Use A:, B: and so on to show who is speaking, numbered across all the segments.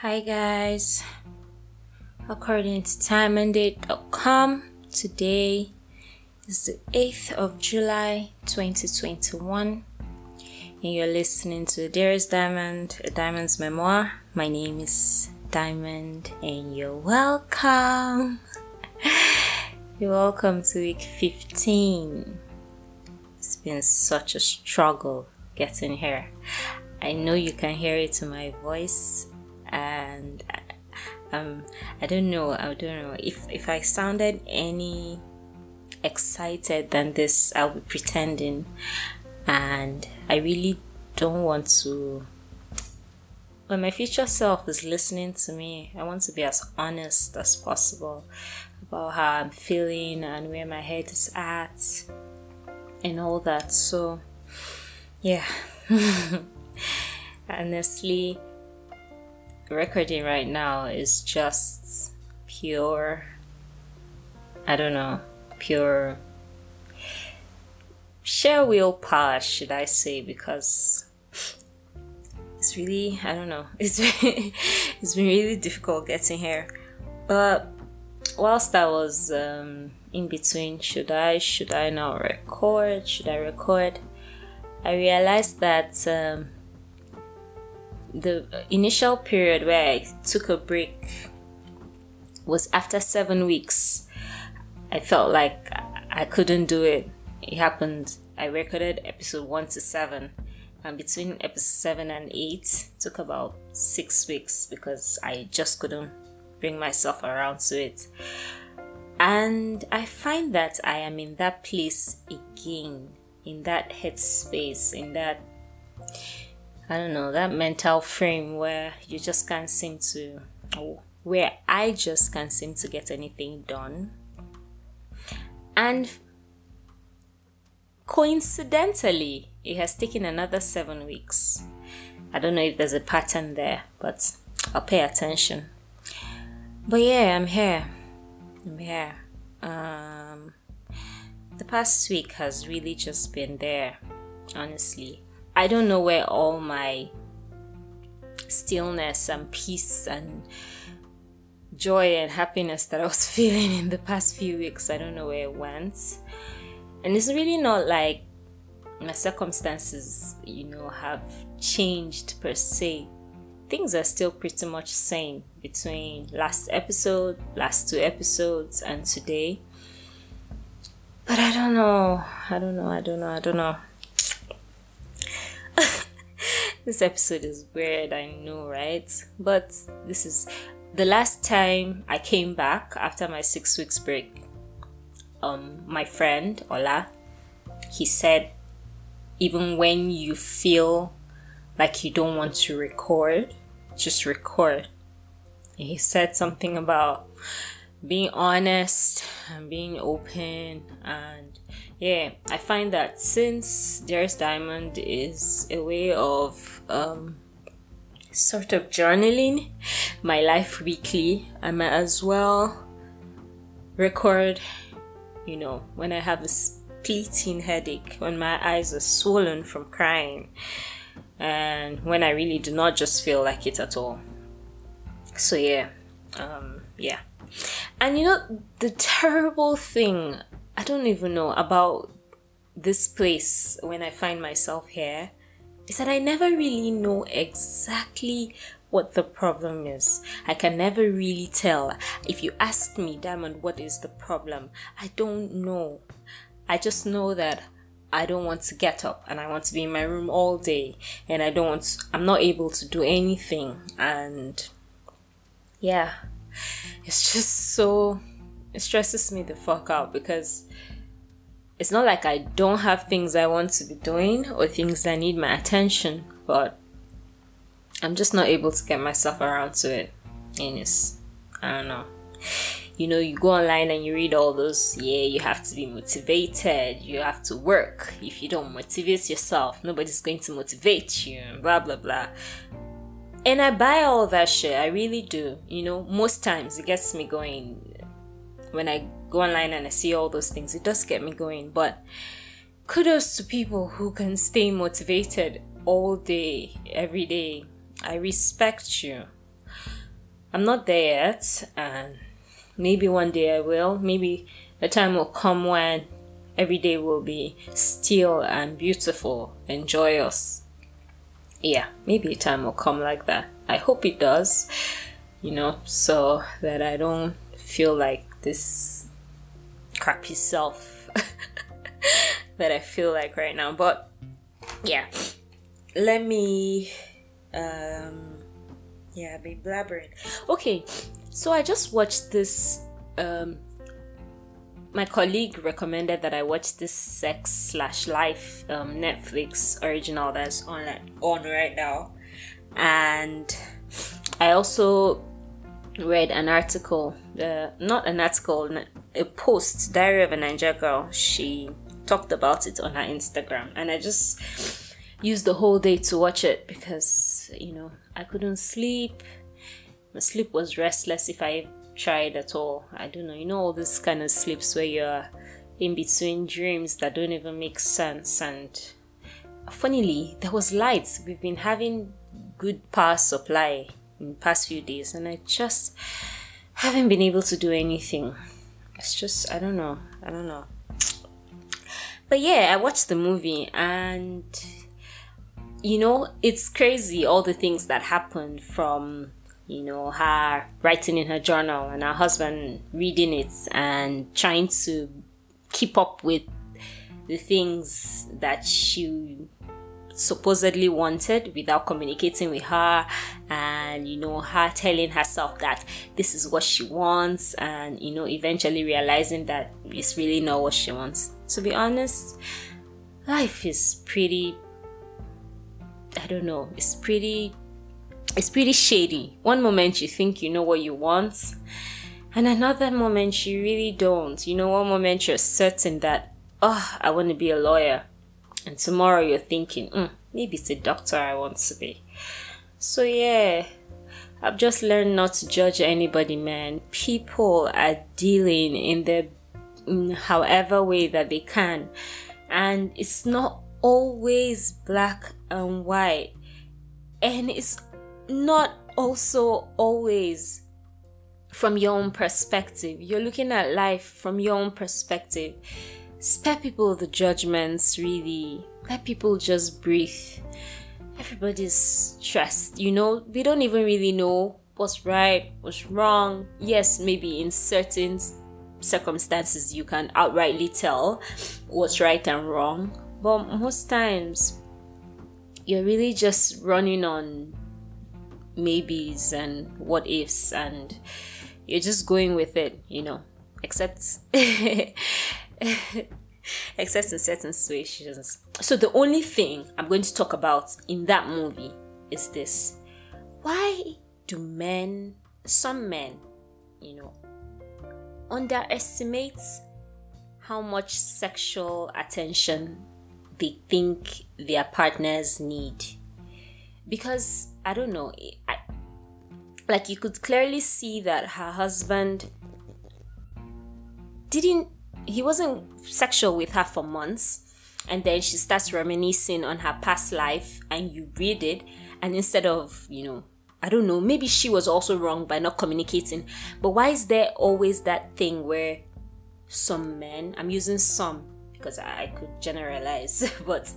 A: Hi guys. According to timeanddate.com, today is the 8th of July 2021 and you're listening to Dearest Diamond, a Diamond's memoir. My name is Diamond and you're welcome. you're welcome to week 15. It's been such a struggle getting here. I know you can hear it in my voice and um I don't know I don't know if if I sounded any excited than this I'll be pretending. And I really don't want to when my future self is listening to me I want to be as honest as possible about how I'm feeling and where my head is at and all that. So yeah. Honestly recording right now is just pure I don't know, pure sheer willpower, should I say, because it's really I don't know, it's it's been really difficult getting here. But whilst I was um, in between, should I, should I not record, should I record? I realized that um, the initial period where I took a break was after seven weeks. I felt like I couldn't do it. It happened. I recorded episode one to seven, and between episode seven and eight took about six weeks because I just couldn't bring myself around to it. And I find that I am in that place again, in that headspace, in that I don't know, that mental frame where you just can't seem to, where I just can't seem to get anything done. And coincidentally, it has taken another seven weeks. I don't know if there's a pattern there, but I'll pay attention. But yeah, I'm here. I'm here. Um, the past week has really just been there, honestly. I don't know where all my stillness and peace and joy and happiness that I was feeling in the past few weeks, I don't know where it went. And it's really not like my circumstances, you know, have changed per se. Things are still pretty much same between last episode, last two episodes, and today. But I don't know. I don't know. I don't know. I don't know. This episode is weird, I know, right? But this is the last time I came back after my six weeks break. Um, my friend Ola, he said, even when you feel like you don't want to record, just record. And he said something about being honest and being open and yeah i find that since Dearest Diamond is a way of um, sort of journaling my life weekly i might as well record you know when i have a splitting headache when my eyes are swollen from crying and when i really do not just feel like it at all. So yeah um yeah. And you know the terrible thing I don't even know about this place when I find myself here is that I never really know exactly what the problem is. I can never really tell. If you ask me, Diamond, what is the problem? I don't know. I just know that I don't want to get up and I want to be in my room all day and I don't I'm not able to do anything and yeah. It's just so it stresses me the fuck out because it's not like I don't have things I want to be doing or things that need my attention, but I'm just not able to get myself around to it. And it's, I don't know. You know, you go online and you read all those, yeah, you have to be motivated, you have to work. If you don't motivate yourself, nobody's going to motivate you, blah, blah, blah. And I buy all that shit, I really do. You know, most times it gets me going when I go online and I see all those things, it does get me going. But kudos to people who can stay motivated all day, every day. I respect you. I'm not there yet, and maybe one day I will. Maybe the time will come when every day will be still and beautiful and joyous. Yeah, maybe a time will come like that. I hope it does, you know, so that I don't feel like this crappy self that I feel like right now. But yeah, let me um yeah, be blabbering. Okay, so I just watched this. Um, my colleague recommended that I watch this Sex slash Life um, Netflix original that's on on right now, and I also read an article, uh, not an article, a post, Diary of a Naija Girl. She talked about it on her Instagram, and I just used the whole day to watch it because you know I couldn't sleep. My sleep was restless if I tried at all. I don't know. You know all this kind of sleeps where you're in between dreams that don't even make sense. And funnily, there was lights. We've been having good power supply past few days, and I just haven't been able to do anything. It's just I don't know. I don't know. But yeah, I watched the movie and you know, it's crazy all the things that happened from, you know, her writing in her journal and her husband reading it and trying to keep up with the things that she supposedly wanted without communicating with her and you know her telling herself that this is what she wants and you know eventually realizing that it's really not what she wants to be honest life is pretty I don't know, it's pretty it's pretty shady. One moment you think you know what you want, and another moment you really don't. You know, one moment you're certain that, oh, I want to be a lawyer, and tomorrow you're thinking, mm, maybe it's a doctor I want to be. So, yeah, I've just learned not to judge anybody, man. People are dealing in their in however way that they can, and it's not always black and white. And it's not also always from your own perspective. You're looking at life from your own perspective. Spare people the judgments, really. Let people just breathe. Everybody's stressed, you know, they don't even really know what's right, what's wrong. Yes, maybe in certain circumstances you can outrightly tell what's right and wrong, but most times, you're really just running on maybes and what ifs, and you're just going with it, you know, except. except in certain situations. So, the only thing I'm going to talk about in that movie is this why do men, some men, you know, underestimate how much sexual attention they think their partners need. Because, I don't know, I, like you could clearly see that her husband didn't, he wasn't sexual with her for months. And then she starts reminiscing on her past life, and you read it, and instead of, you know, I don't know, maybe she was also wrong by not communicating. But why is there always that thing where some men, I'm using some because I could generalize, but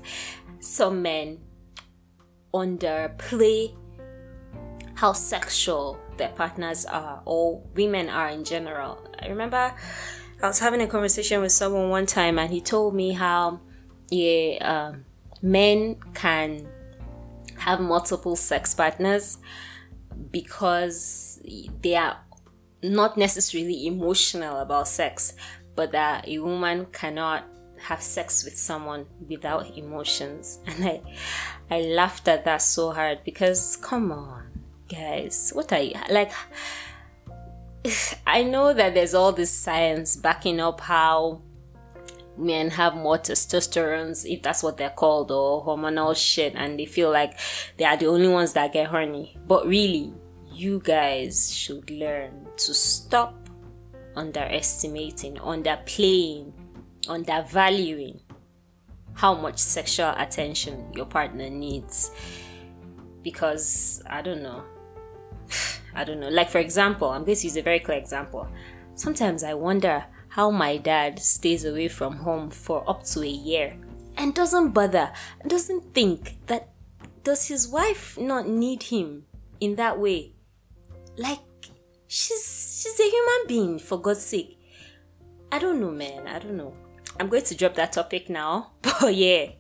A: some men underplay how sexual their partners are or women are in general. I remember I was having a conversation with someone one time and he told me how yeah um, men can have multiple sex partners because they are not necessarily emotional about sex but that a woman cannot have sex with someone without emotions. And i i laughed at that so hard because come on guys what are you like i know that there's all this science backing up how men have more testosterone if that's what they're called or hormonal shit and they feel like they are the only ones that get horny but really you guys should learn to stop underestimating underplaying undervaluing how much sexual attention your partner needs because I don't know. I don't know. Like, for example, I'm going to use a very clear example. Sometimes I wonder how my dad stays away from home for up to a year and doesn't bother, doesn't think that does his wife not need him in that way? Like, she's she's a human being for God's sake. I don't know, man. I don't know. I'm going to drop that topic now. But yeah,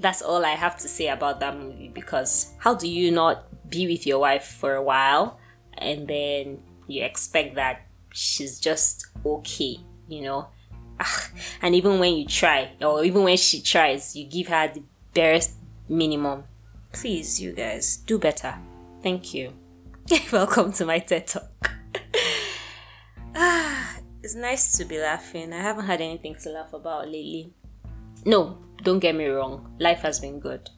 A: that's all I have to say about that movie because how do you not be with your wife for a while and then you expect that she's just okay, you know? And even when you try, or even when she tries, you give her the barest minimum. Please, you guys, do better. Thank you. Welcome to my TED Talk. ah, it's nice to be laughing. I haven't had anything to laugh about lately. No, don't get me wrong, life has been good,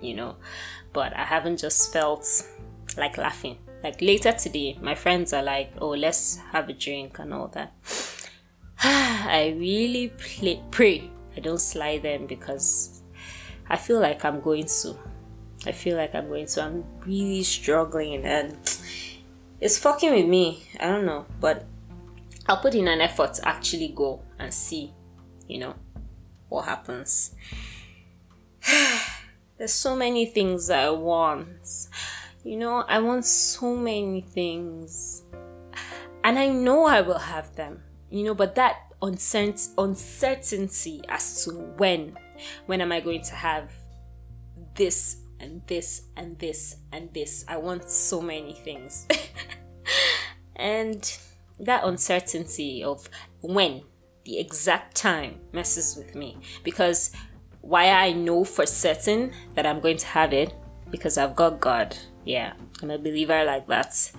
A: you know, but I haven't just felt like laughing. Like later today, my friends are like, oh, let's have a drink and all that. I really play, pray I don't slide them because I feel like I'm going to. I feel like I'm going to. I'm really struggling and it's fucking with me. I don't know, but I'll put in an effort to actually go and see, you know, what happens. There's so many things I want. You know, I want so many things. And I know I will have them. You know, but that uncertain uncertainty as to when when am I going to have this and this and this and this. I want so many things. and that uncertainty of when the exact time messes with me because why I know for certain that I'm going to have it because I've got God. Yeah, I'm a believer like that.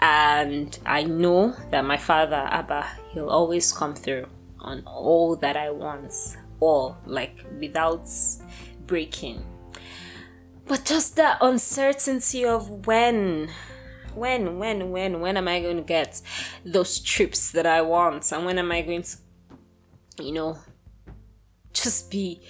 A: And I know that my father, Abba, he'll always come through on all that I want, all like without breaking. But just that uncertainty of when when when when when am i going to get those trips that i want and when am i going to you know, just be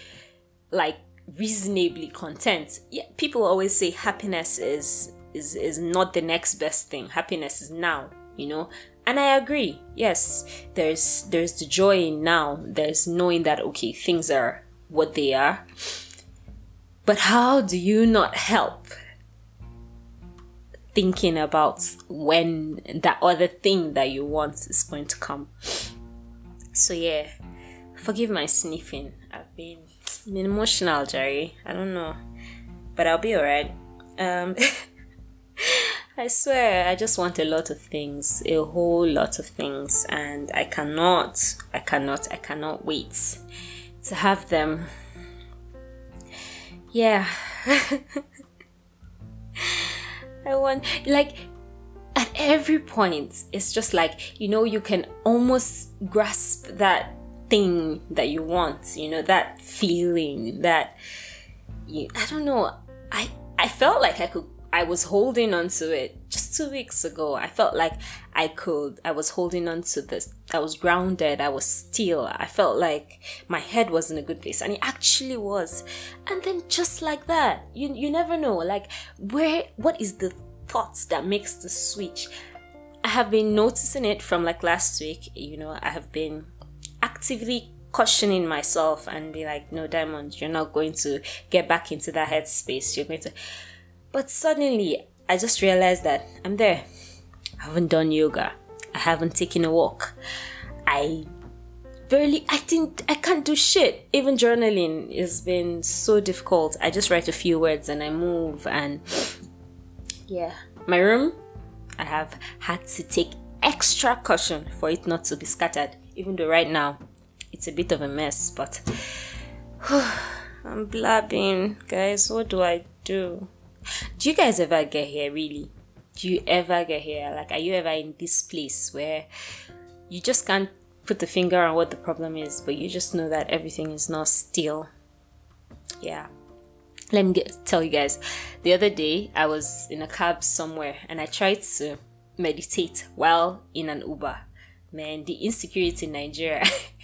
A: like reasonably content. Yeah, people always say happiness is is is not the next best thing. Happiness is now, you know. And I agree. Yes, there's there's the joy in now. There's knowing that okay, things are what they are. But how do you not help thinking about when that other thing that you want is going to come? So yeah, Forgive my sniffing. I've been, been emotional, Jerry. I don't know. But I'll be alright. Um, I swear, I just want a lot of things, a whole lot of things, and I cannot, I cannot, I cannot wait to have them. Yeah. I want, like, at every point, it's just like, you know, you can almost grasp that thing that you want, you know, that feeling that you, I don't know. I I felt like I could I was holding on to it just two weeks ago. I felt like I could I was holding on to this. I was grounded, I was still. I felt like my head was in a good place and it actually was. And then just like that, you you never know like where what is the thoughts that makes the switch? I have been noticing it from like last week, you know, I have been actively cautioning myself and be like, no, Diamond, you're not going to get back into that headspace. You're going to. But suddenly, I just realized that I'm there. I haven't done yoga. I haven't taken a walk. I barely, I didn't, I can't do shit. Even journaling has been so difficult. I just write a few words and I move and yeah. My room, I have had to take extra caution for it not to be scattered even though right now it's a bit of a mess, but I'm blabbing, guys. What do I do? Do you guys ever get here, really? Do you ever get here? Like, are you ever in this place where you just can't put the finger on what the problem is, but you just know that everything is not still? Yeah. Let me get, tell you guys. The other day, I was in a cab somewhere and I tried to meditate while in an Uber man, the insecurity in Nigeria.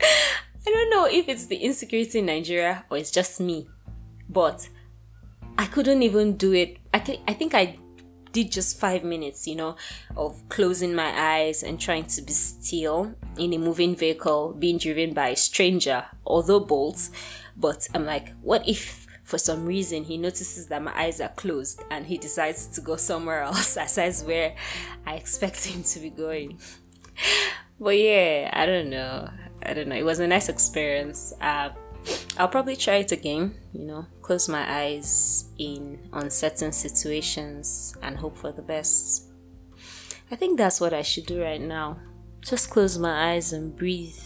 A: I don't know if it's the insecurity in Nigeria or it's just me, but I couldn't even do it. I think I think I did just five minutes, you know, of closing my eyes and trying to be still in a moving vehicle being driven by a stranger, although bolt. But I'm like, what if for some reason he notices that my eyes are closed and he decides to go somewhere else aside where I expect him to be going. but yeah, I don't know. I don't know. It was a nice experience. Uh, I'll probably try it again, you know, close my eyes in uncertain situations and hope for the best. I think that's what I should do right now. Just close my eyes and breathe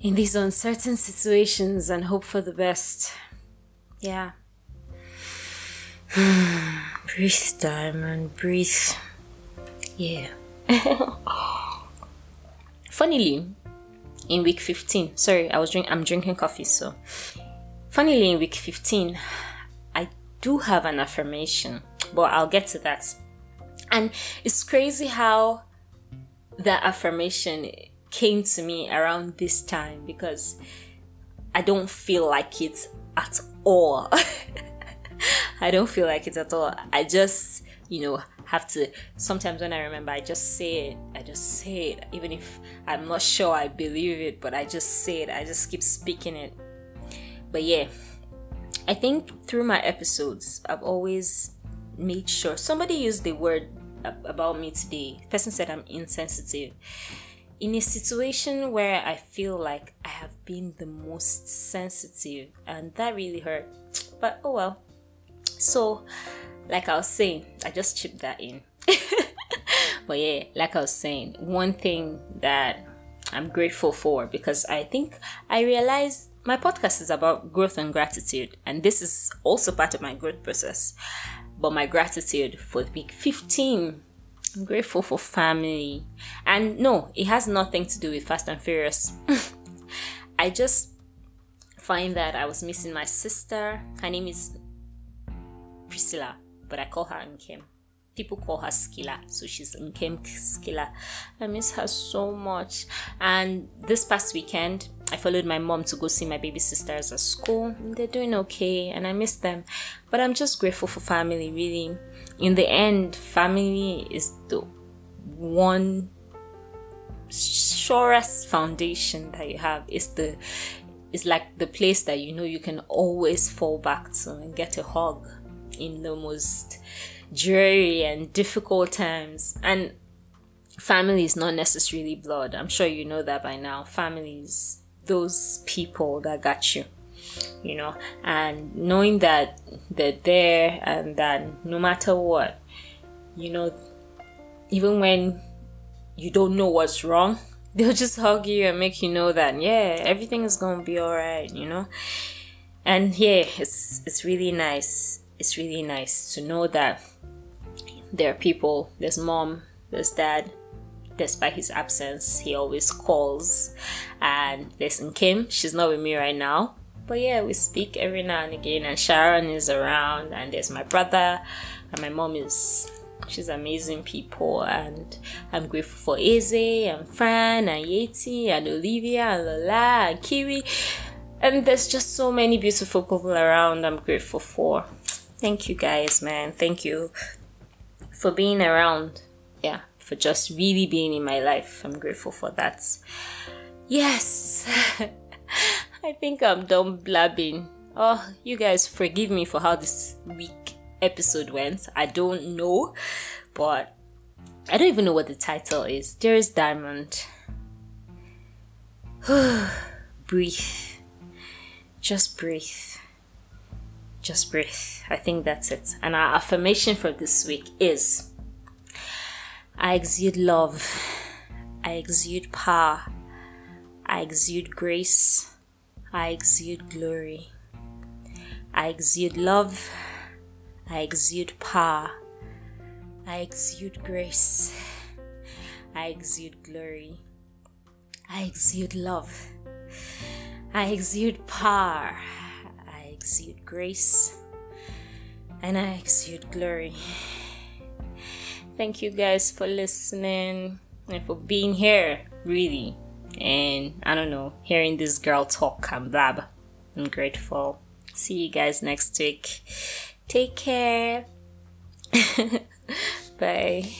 A: in these uncertain situations and hope for the best. Yeah. breathe, diamond, breathe. Yeah. Funnily, in week 15, sorry, I was drink I'm drinking coffee, so funnily in week 15, I do have an affirmation, but I'll get to that. And it's crazy how that affirmation came to me around this time because I don't feel like it at all. I don't feel like it at all. I just, you know, have to sometimes when I remember I just say it. I just say it. Even if I'm not sure I believe it, but I just say it. I just keep speaking it. But yeah. I think through my episodes I've always made sure somebody used the word about me today. The person said I'm insensitive. In a situation where I feel like I have been the most sensitive, and that really hurt. But oh well. So, like I was saying, I just chipped that in. but yeah, like I was saying, one thing that I'm grateful for because I think I realized my podcast is about growth and gratitude, and this is also part of my growth process. But my gratitude for week 15 I'm grateful for family. And no, it has nothing to do with Fast and Furious. I just find that I was missing my sister. Her name is Priscilla, but I call her Nkem. People call her Skilla, so she's Nkem Skilla. I miss her so much. And this past weekend, I followed my mom to go see my baby sisters at school. They're doing okay, and I miss them. But I'm just grateful for family, really in the end, family is the one surest foundation that you have. It's the it's like the place that you know you can always fall back to and get a hug in the most dreary and difficult times. And family is not necessarily blood. I'm sure you know that by now. Families, those people that got you you know, and knowing that they're there and that no matter what, you know, even when you don't know what's wrong, they'll just hug you and make you know that yeah, everything is gonna be alright, you know. And yeah, it's it's really nice. It's really nice to know that there are people. There's mom. There's dad. Despite his absence, he always calls. And there's Nkem. She's not with me right now, but yeah, we speak every now and again, and Sharon is around, and there's my brother, and my mom is she's amazing people, and I'm grateful for Eze and Fran and Yeti and Olivia and Lola and Kiwi, and there's just so many beautiful people around. I'm grateful for. Thank you guys, man. Thank you for being around. Yeah, for just really being in my life. I'm grateful for that. Yes. I think I'm done blabbing. Oh, you guys forgive me for how this week episode went. I don't know, but I don't even know what the title is. Dearest Diamond. breathe. Just breathe. Just breathe. I think that's it. And our affirmation for this week is I exude love. I exude power. I exude grace. I exude glory. I exude love. I exude power. I exude grace. I exude glory. I exude love. I exude power. Exude grace. And I exude glory. Thank you guys for listening and for being here, really and I don't know, hearing this girl talk and blab. I'm grateful. See you guys next week. Take care. Bye.